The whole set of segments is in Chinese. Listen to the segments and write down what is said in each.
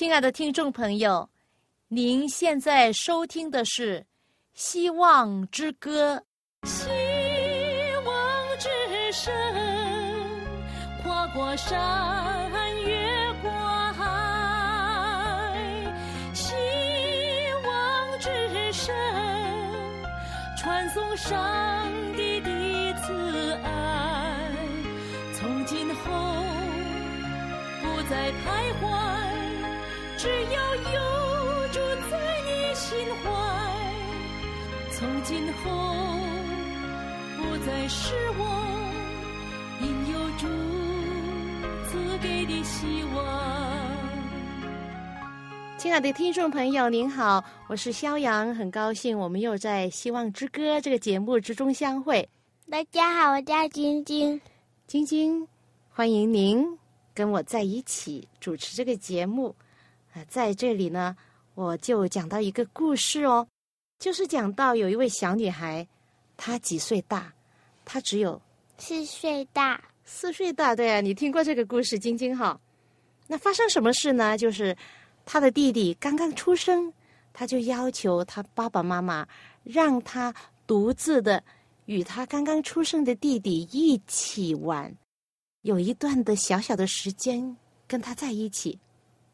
亲爱的听众朋友，您现在收听的是《希望之歌》。希望之声，跨过山，越过海。希望之声，传送上帝的慈爱。从今后，不再徘徊。心怀，从今后不再是我，因有主赐给的希望。亲爱的听众朋友，您好，我是肖阳，很高兴我们又在《希望之歌》这个节目之中相会。大家好，我叫晶晶。晶晶，欢迎您跟我在一起主持这个节目。啊，在这里呢，我就讲到一个故事哦，就是讲到有一位小女孩，她几岁大？她只有四岁大。四岁大，对啊，你听过这个故事，晶晶哈？那发生什么事呢？就是她的弟弟刚刚出生，她就要求她爸爸妈妈让她独自的与她刚刚出生的弟弟一起玩，有一段的小小的时间跟他在一起。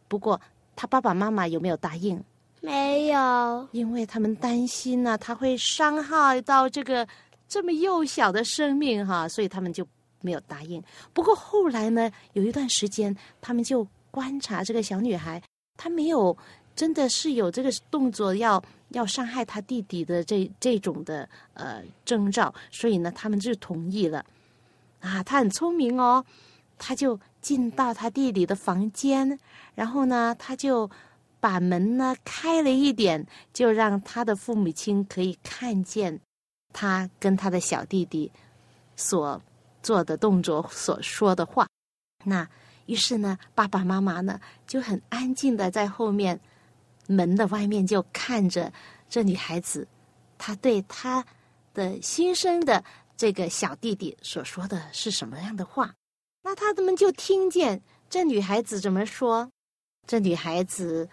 不过。他爸爸妈妈有没有答应？没有，因为他们担心呢，他会伤害到这个这么幼小的生命哈，所以他们就没有答应。不过后来呢，有一段时间，他们就观察这个小女孩，她没有真的是有这个动作要要伤害她弟弟的这这种的呃征兆，所以呢，他们就同意了。啊，她很聪明哦，她就。进到他弟弟的房间，然后呢，他就把门呢开了一点，就让他的父母亲可以看见他跟他的小弟弟所做的动作、所说的话。那于是呢，爸爸妈妈呢就很安静的在后面门的外面就看着这女孩子，她对她的新生的这个小弟弟所说的是什么样的话。那他们就听见这女孩子怎么说？这女孩子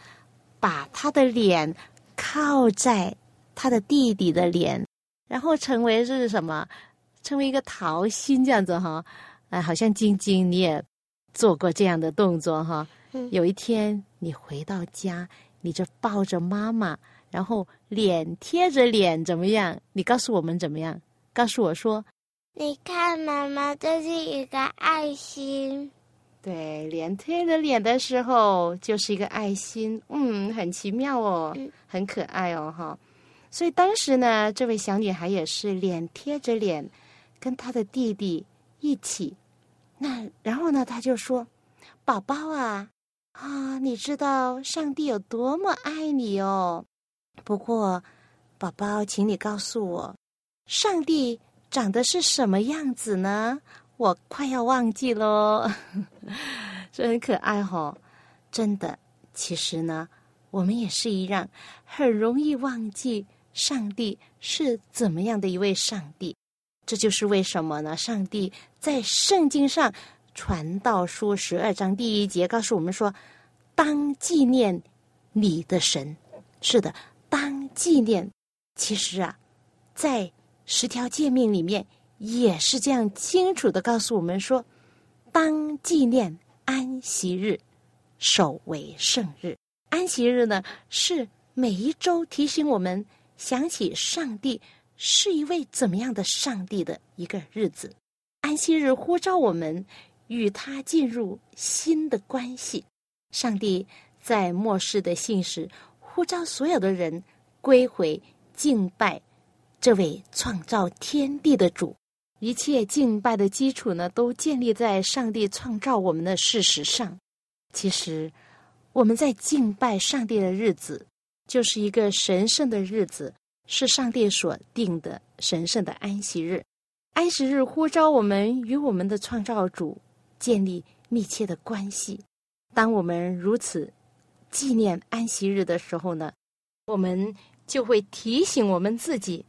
把她的脸靠在她的弟弟的脸，然后成为是什么？成为一个桃心这样子哈。哎，好像晶晶你也做过这样的动作哈。有一天你回到家，你就抱着妈妈，然后脸贴着脸怎么样？你告诉我们怎么样？告诉我说。你看，妈妈，这是一个爱心。对，脸贴着脸的时候就是一个爱心，嗯，很奇妙哦，很可爱哦，哈。所以当时呢，这位小女孩也是脸贴着脸，跟她的弟弟一起。那然后呢，她就说：“宝宝啊，啊，你知道上帝有多么爱你哦。不过，宝宝，请你告诉我，上帝。”长得是什么样子呢？我快要忘记喽，这很可爱哈，真的。其实呢，我们也是一样，很容易忘记上帝是怎么样的一位上帝。这就是为什么呢？上帝在圣经上传道书十二章第一节告诉我们说：“当纪念你的神。”是的，当纪念。其实啊，在十条诫命里面也是这样清楚的告诉我们说：当纪念安息日，守为圣日。安息日呢，是每一周提醒我们想起上帝是一位怎么样的上帝的一个日子。安息日呼召我们与他进入新的关系。上帝在末世的信使呼召所有的人归回敬拜。这位创造天地的主，一切敬拜的基础呢，都建立在上帝创造我们的事实上。其实，我们在敬拜上帝的日子，就是一个神圣的日子，是上帝所定的神圣的安息日。安息日呼召我们与我们的创造主建立密切的关系。当我们如此纪念安息日的时候呢，我们就会提醒我们自己。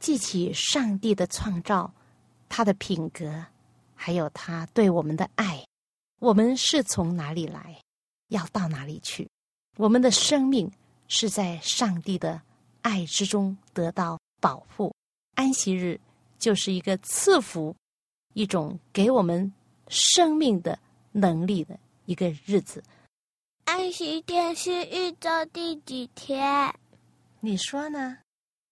记起上帝的创造，他的品格，还有他对我们的爱，我们是从哪里来，要到哪里去？我们的生命是在上帝的爱之中得到保护。安息日就是一个赐福，一种给我们生命的能力的一个日子。安息天是一周第几天？你说呢？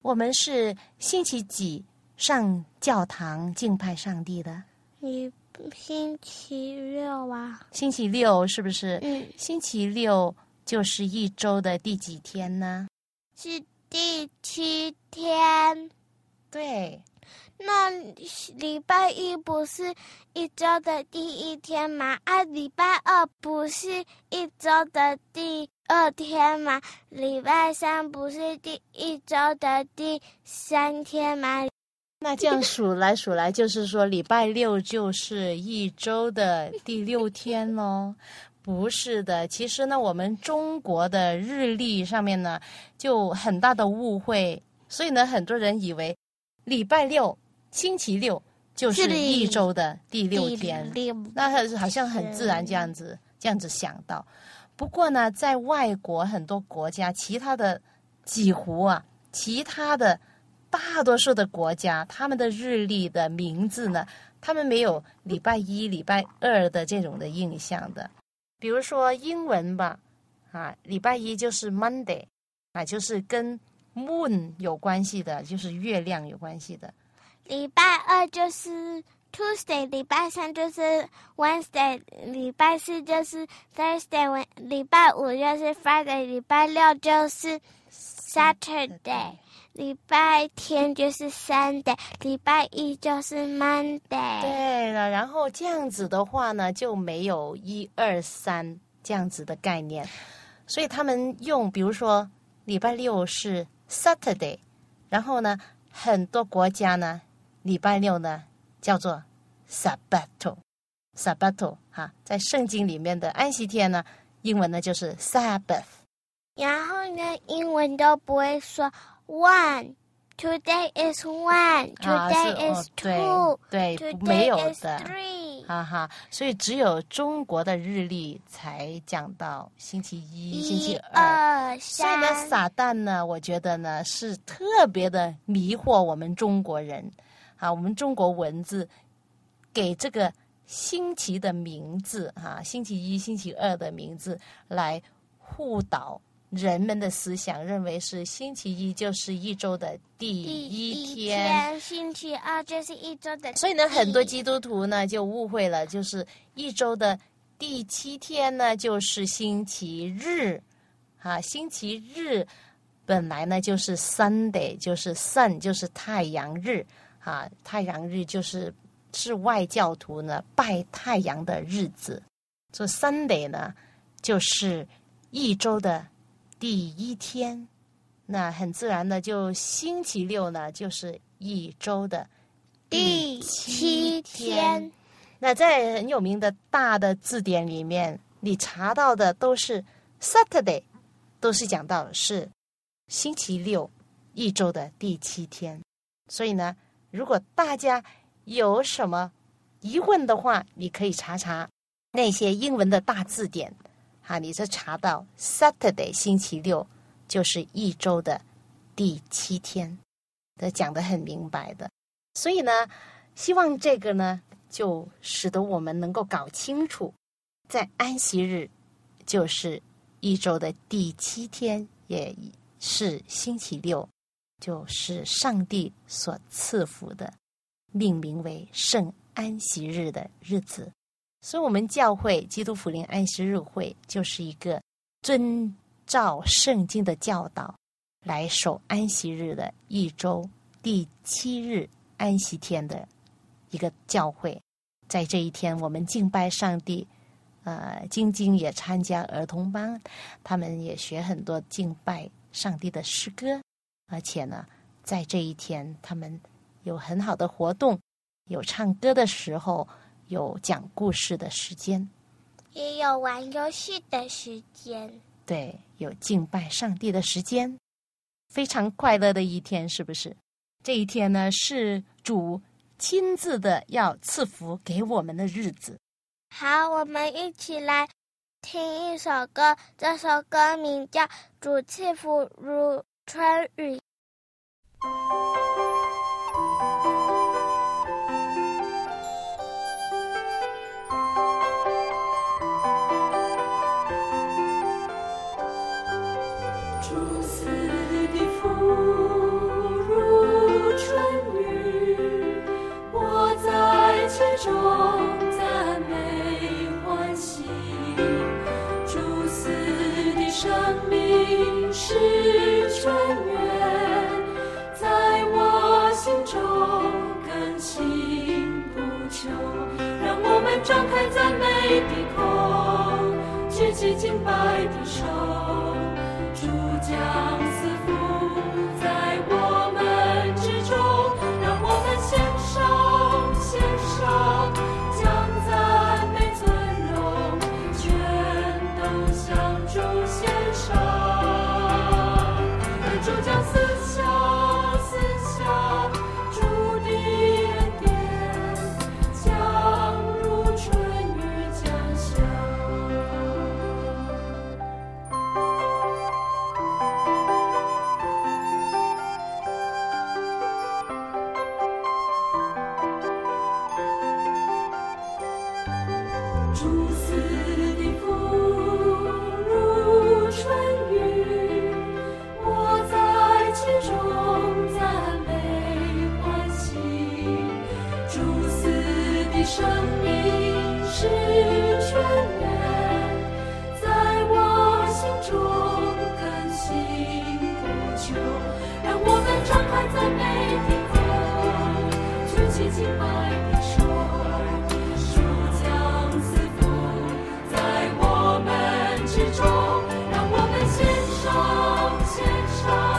我们是星期几上教堂敬拜上帝的？你星期六啊？星期六是不是？嗯，星期六就是一周的第几天呢？是第七天。对，那礼拜一不是一周的第一天吗？啊，礼拜二不是一周的第二天吗？礼拜三不是第一周的第三天吗？那这样数来数来，就是说礼拜六就是一周的第六天喽？不是的，其实呢，我们中国的日历上面呢，就很大的误会，所以呢，很多人以为。礼拜六、星期六就是一周的第六天，那好像很自然这样子，这样子想到。不过呢，在外国很多国家，其他的几乎啊，其他的大多数的国家，他们的日历的名字呢，他们没有礼拜一、礼拜二的这种的印象的。比如说英文吧，啊，礼拜一就是 Monday，啊，就是跟。moon 有关系的，就是月亮有关系的。礼拜二就是 Tuesday，礼拜三就是 Wednesday，礼拜四就是 Thursday，礼拜五就是 Friday，礼拜六就是 Saturday，礼拜天就是 Sunday，礼拜一就是 Monday。对了，然后这样子的话呢，就没有一二三这样子的概念，所以他们用，比如说礼拜六是。Saturday，然后呢，很多国家呢，礼拜六呢叫做 Sabbato，Sabbato 哈，在圣经里面的安息天呢，英文呢就是 Sabbath。然后呢，英文都不会说 one。Today is one. Today is two. 对，没有的。哈哈，所以只有中国的日历才讲到星期一、星期二。所以呢，撒旦呢，我觉得呢是特别的迷惑我们中国人。啊，我们中国文字给这个星期的名字，哈，星期一、星期二的名字来误导。人们的思想认为是星期一就是一周的第一天，星期二就是一周的。所以呢，很多基督徒呢就误会了，就是一周的第七天呢就是星期日，啊，星期日本来呢就是 Sunday，就是 Sun 就是太阳日，啊，太阳日就是是外教徒呢拜太阳的日子，这 Sunday 呢就是一周的。第一天，那很自然的，就星期六呢，就是一周的第七天。那在很有名的大的字典里面，你查到的都是 Saturday，都是讲到是星期六一周的第七天。所以呢，如果大家有什么疑问的话，你可以查查那些英文的大字典。啊，你这查到 Saturday 星期六就是一周的第七天，这讲的很明白的。所以呢，希望这个呢，就使得我们能够搞清楚，在安息日就是一周的第七天，也是星期六，就是上帝所赐福的，命名为圣安息日的日子。所以，我们教会基督福临安息日会就是一个遵照圣经的教导来守安息日的一周第七日安息天的一个教会。在这一天，我们敬拜上帝。呃，晶晶也参加儿童班，他们也学很多敬拜上帝的诗歌。而且呢，在这一天，他们有很好的活动，有唱歌的时候。有讲故事的时间，也有玩游戏的时间。对，有敬拜上帝的时间，非常快乐的一天，是不是？这一天呢，是主亲自的要赐福给我们的日子。好，我们一起来听一首歌，这首歌名叫《主赐福如春雨》。让我们张开赞美的口，举起敬拜的手。主将眷恋在我心中更新不穷让我们张开赞美的空举起敬拜的手儿舒舒将此幅在我们之中让我们献上献上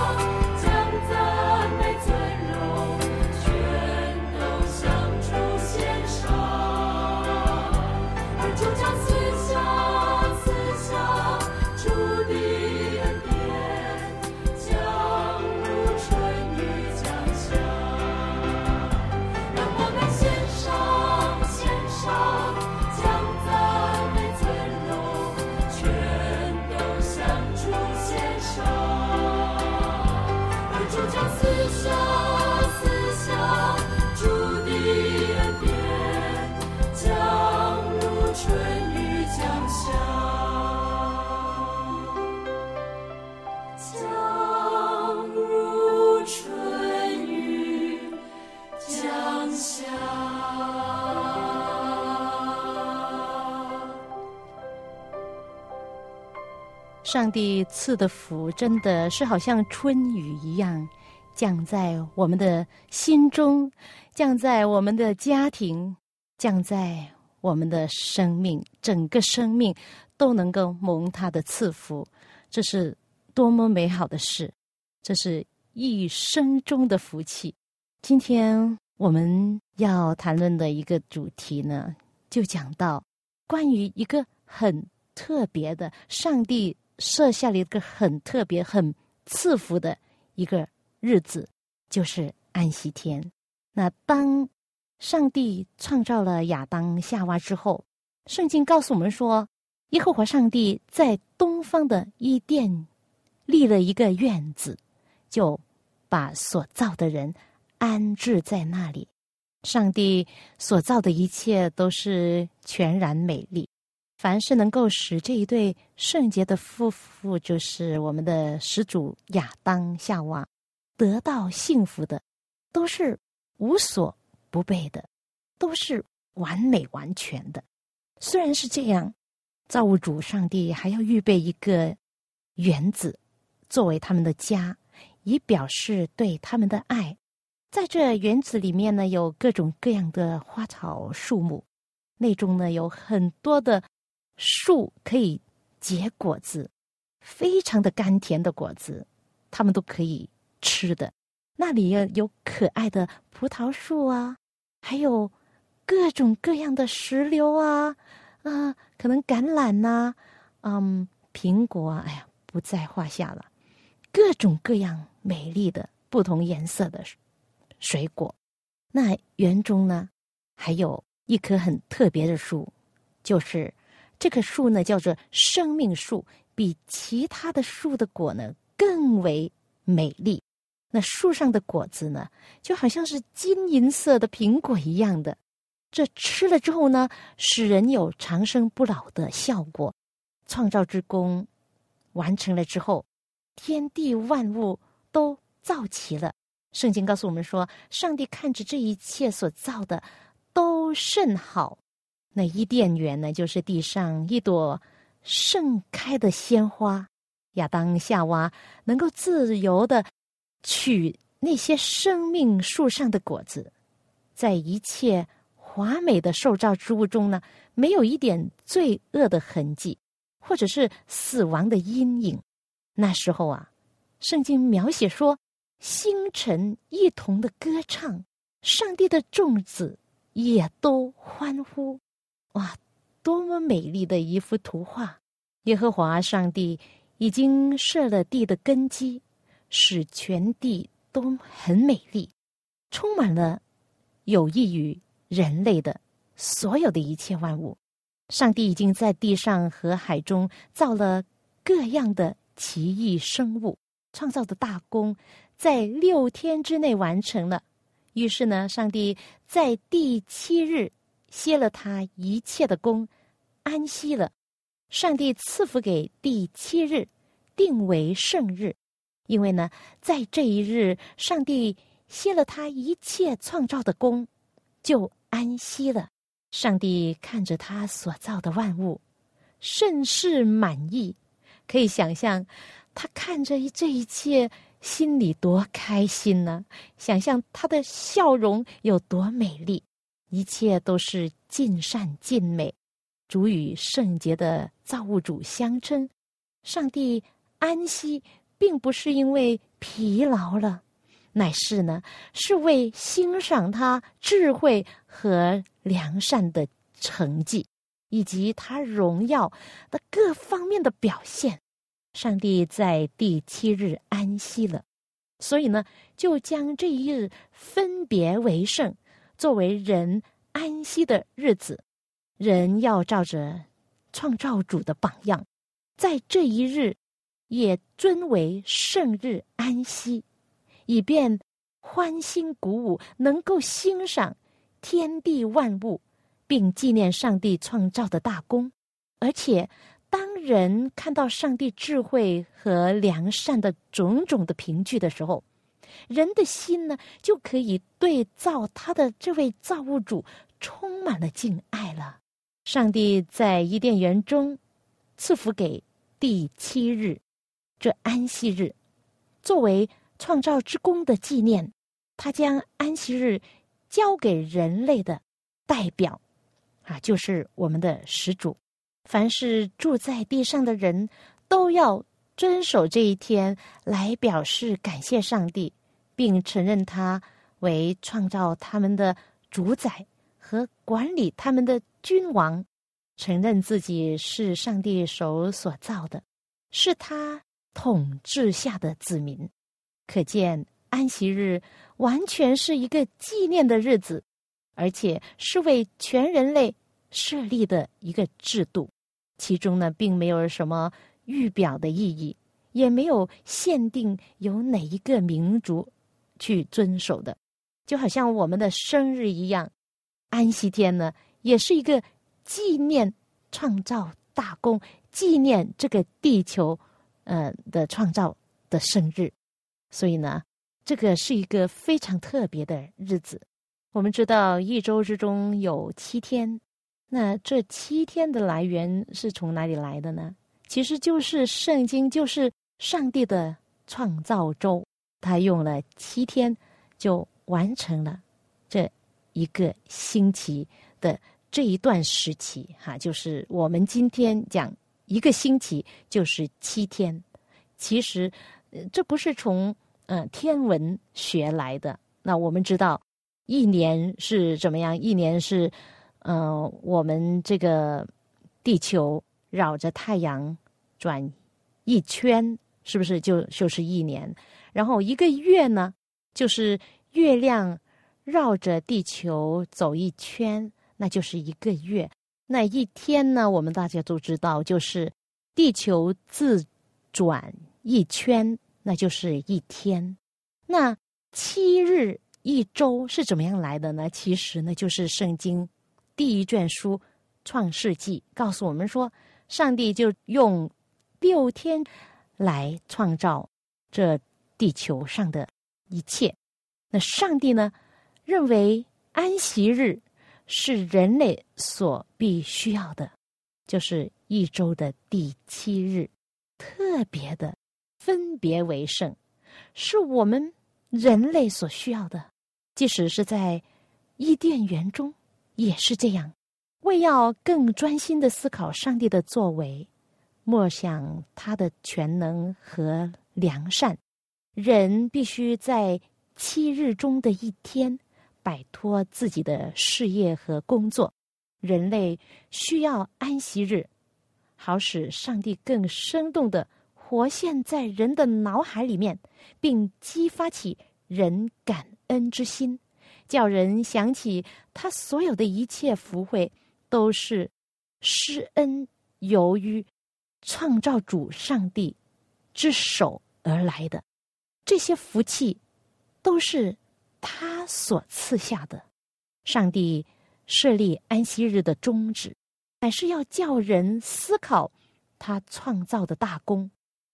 上帝赐的福真的是好像春雨一样，降在我们的心中，降在我们的家庭，降在我们的生命，整个生命都能够蒙他的赐福，这是多么美好的事！这是一生中的福气。今天我们要谈论的一个主题呢，就讲到关于一个很特别的上帝设下了一个很特别、很赐福的一个日子，就是安息天。那当上帝创造了亚当、夏娃之后，圣经告诉我们说，耶和华上帝在东方的伊甸立了一个院子，就把所造的人安置在那里。上帝所造的一切都是全然美丽。凡是能够使这一对圣洁的夫妇，就是我们的始祖亚当、夏娃，得到幸福的，都是无所不备的，都是完美完全的。虽然是这样，造物主上帝还要预备一个园子作为他们的家，以表示对他们的爱。在这园子里面呢，有各种各样的花草树木，内中呢有很多的。树可以结果子，非常的甘甜的果子，他们都可以吃的。那里有可爱的葡萄树啊，还有各种各样的石榴啊，啊，可能橄榄呐、嗯，苹果啊，哎呀，不在话下了。各种各样美丽的不同颜色的水果。那园中呢，还有一棵很特别的树，就是。这棵树呢叫做生命树，比其他的树的果呢更为美丽。那树上的果子呢，就好像是金银色的苹果一样的。这吃了之后呢，使人有长生不老的效果。创造之功完成了之后，天地万物都造齐了。圣经告诉我们说，上帝看着这一切所造的都甚好。那伊甸园呢，就是地上一朵盛开的鲜花。亚当夏娃能够自由的。取那些生命树上的果子，在一切华美的受造之物中呢，没有一点罪恶的痕迹，或者是死亡的阴影。那时候啊，圣经描写说，星辰一同的歌唱，上帝的众子也都欢呼。哇，多么美丽的一幅图画！耶和华上帝已经设了地的根基。使全地都很美丽，充满了有益于人类的所有的一切万物。上帝已经在地上和海中造了各样的奇异生物，创造的大功在六天之内完成了。于是呢，上帝在第七日歇了他一切的功，安息了。上帝赐福给第七日，定为圣日。因为呢，在这一日，上帝歇了他一切创造的功，就安息了。上帝看着他所造的万物，甚是满意。可以想象，他看着这一切，心里多开心呢！想象他的笑容有多美丽，一切都是尽善尽美，主与圣洁的造物主相称。上帝安息。并不是因为疲劳了，乃是呢，是为欣赏他智慧和良善的成绩，以及他荣耀的各方面的表现。上帝在第七日安息了，所以呢，就将这一日分别为圣，作为人安息的日子。人要照着创造主的榜样，在这一日。也尊为圣日安息，以便欢欣鼓舞，能够欣赏天地万物，并纪念上帝创造的大功。而且，当人看到上帝智慧和良善的种种的凭据的时候，人的心呢，就可以对造他的这位造物主充满了敬爱了。上帝在伊甸园中赐福给第七日。这安息日，作为创造之功的纪念，他将安息日交给人类的代表，啊，就是我们的始祖。凡是住在地上的人，都要遵守这一天，来表示感谢上帝，并承认他为创造他们的主宰和管理他们的君王，承认自己是上帝手所造的，是他。统治下的子民，可见安息日完全是一个纪念的日子，而且是为全人类设立的一个制度。其中呢，并没有什么预表的意义，也没有限定有哪一个民族去遵守的。就好像我们的生日一样，安息天呢，也是一个纪念创造大功，纪念这个地球。呃的创造的生日，所以呢，这个是一个非常特别的日子。我们知道一周之中有七天，那这七天的来源是从哪里来的呢？其实就是圣经，就是上帝的创造周，他用了七天就完成了这一个星期的这一段时期。哈，就是我们今天讲。一个星期就是七天，其实这不是从嗯天文学来的。那我们知道，一年是怎么样？一年是嗯我们这个地球绕着太阳转一圈，是不是就就是一年？然后一个月呢，就是月亮绕着地球走一圈，那就是一个月。那一天呢，我们大家都知道，就是地球自转一圈，那就是一天。那七日一周是怎么样来的呢？其实呢，就是圣经第一卷书《创世纪》告诉我们说，上帝就用六天来创造这地球上的一切。那上帝呢，认为安息日是人类所必须要的，就是一周的第七日，特别的分别为圣，是我们人类所需要的。即使是在伊甸园中，也是这样。为要更专心的思考上帝的作为，默想他的全能和良善，人必须在。七日中的一天，摆脱自己的事业和工作，人类需要安息日，好使上帝更生动的活现在人的脑海里面，并激发起人感恩之心，叫人想起他所有的一切福惠都是施恩由于创造主上帝之手而来的，这些福气。都是他所赐下的。上帝设立安息日的宗旨，乃是要叫人思考他创造的大功。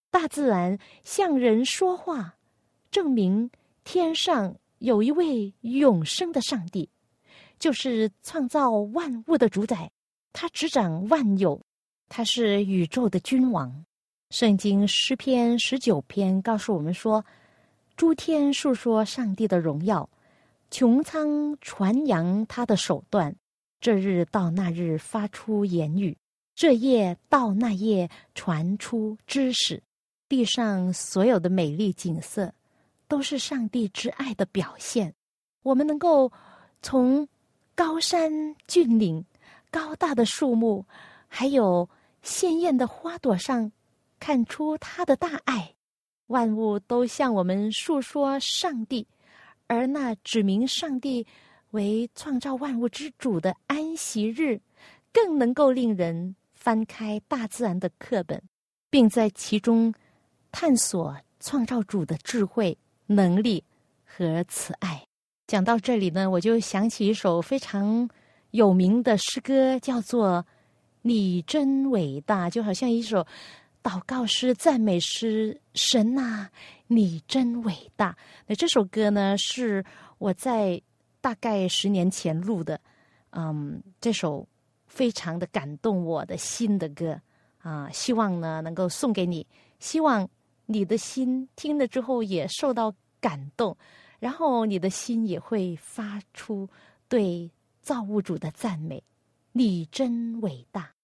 大自然向人说话，证明天上有一位永生的上帝，就是创造万物的主宰。他执掌万有，他是宇宙的君王。圣经诗篇十九篇告诉我们说。诸天述说上帝的荣耀，穹苍传扬他的手段。这日到那日发出言语，这夜到那夜传出知识。地上所有的美丽景色，都是上帝之爱的表现。我们能够从高山峻岭、高大的树木，还有鲜艳的花朵上，看出他的大爱。万物都向我们诉说上帝，而那指明上帝为创造万物之主的安息日，更能够令人翻开大自然的课本，并在其中探索创造主的智慧、能力和慈爱。讲到这里呢，我就想起一首非常有名的诗歌，叫做《你真伟大》，就好像一首。祷告诗、赞美诗，神呐，你真伟大！那这首歌呢，是我在大概十年前录的，嗯，这首非常的感动我的心的歌啊，希望呢能够送给你，希望你的心听了之后也受到感动，然后你的心也会发出对造物主的赞美，你真伟大。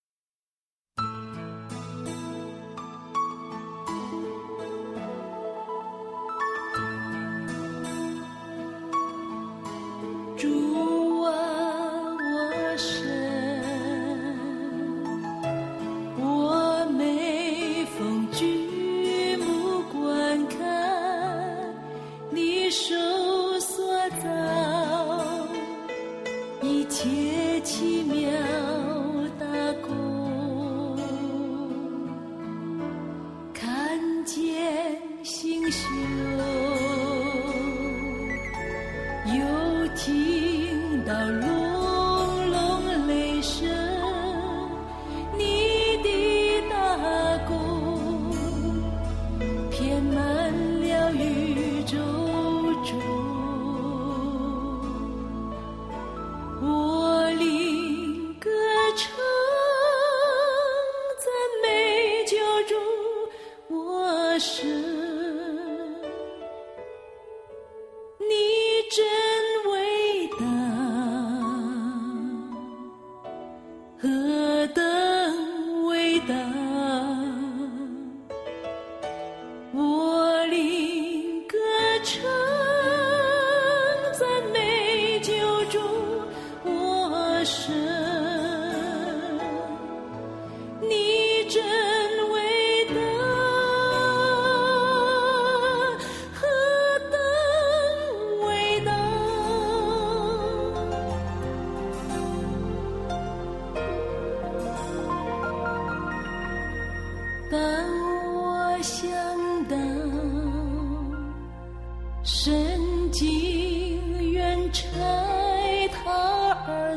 是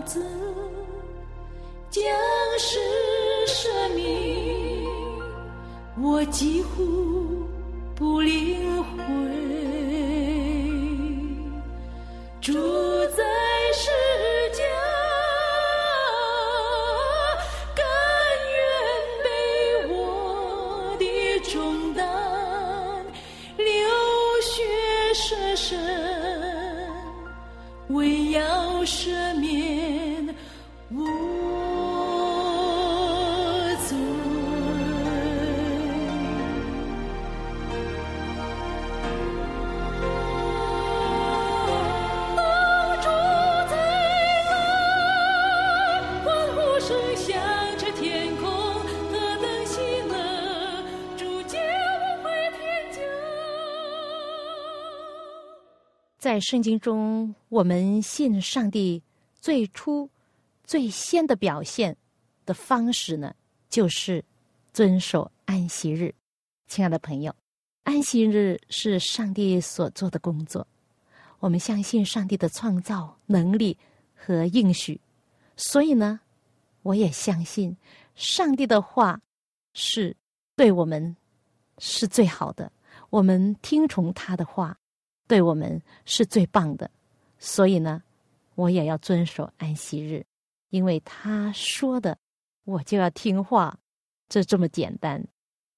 子，将世舍命，我几乎不领会。住在世家，甘愿背我的重担，流血舍身，为要赦在圣经中，我们信上帝最初、最先的表现的方式呢，就是遵守安息日。亲爱的朋友，安息日是上帝所做的工作，我们相信上帝的创造能力和应许，所以呢，我也相信上帝的话是对我们是最好的，我们听从他的话。对我们是最棒的，所以呢，我也要遵守安息日，因为他说的，我就要听话，这这么简单，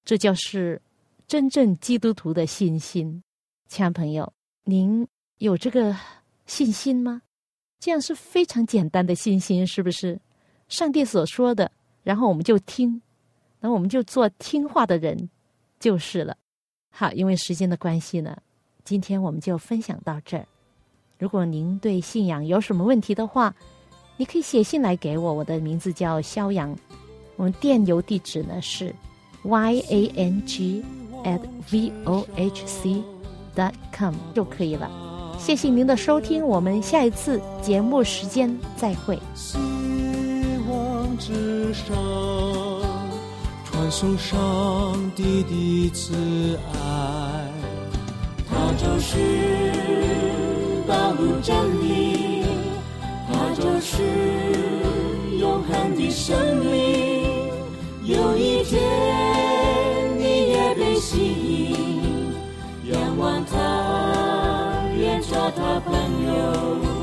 这就是真正基督徒的信心。亲爱朋友，您有这个信心吗？这样是非常简单的信心，是不是？上帝所说的，然后我们就听，那我们就做听话的人，就是了。好，因为时间的关系呢。今天我们就分享到这儿。如果您对信仰有什么问题的话，你可以写信来给我。我的名字叫肖阳，我们电邮地址呢是 y a n g at v o h c dot com 就可以了。谢谢您的收听，我们下一次节目时间再会。希望之上，传送上帝的慈爱。就是道路真理，他就是永恒的生命。有一天你也被吸引，仰望他，愿做他朋友。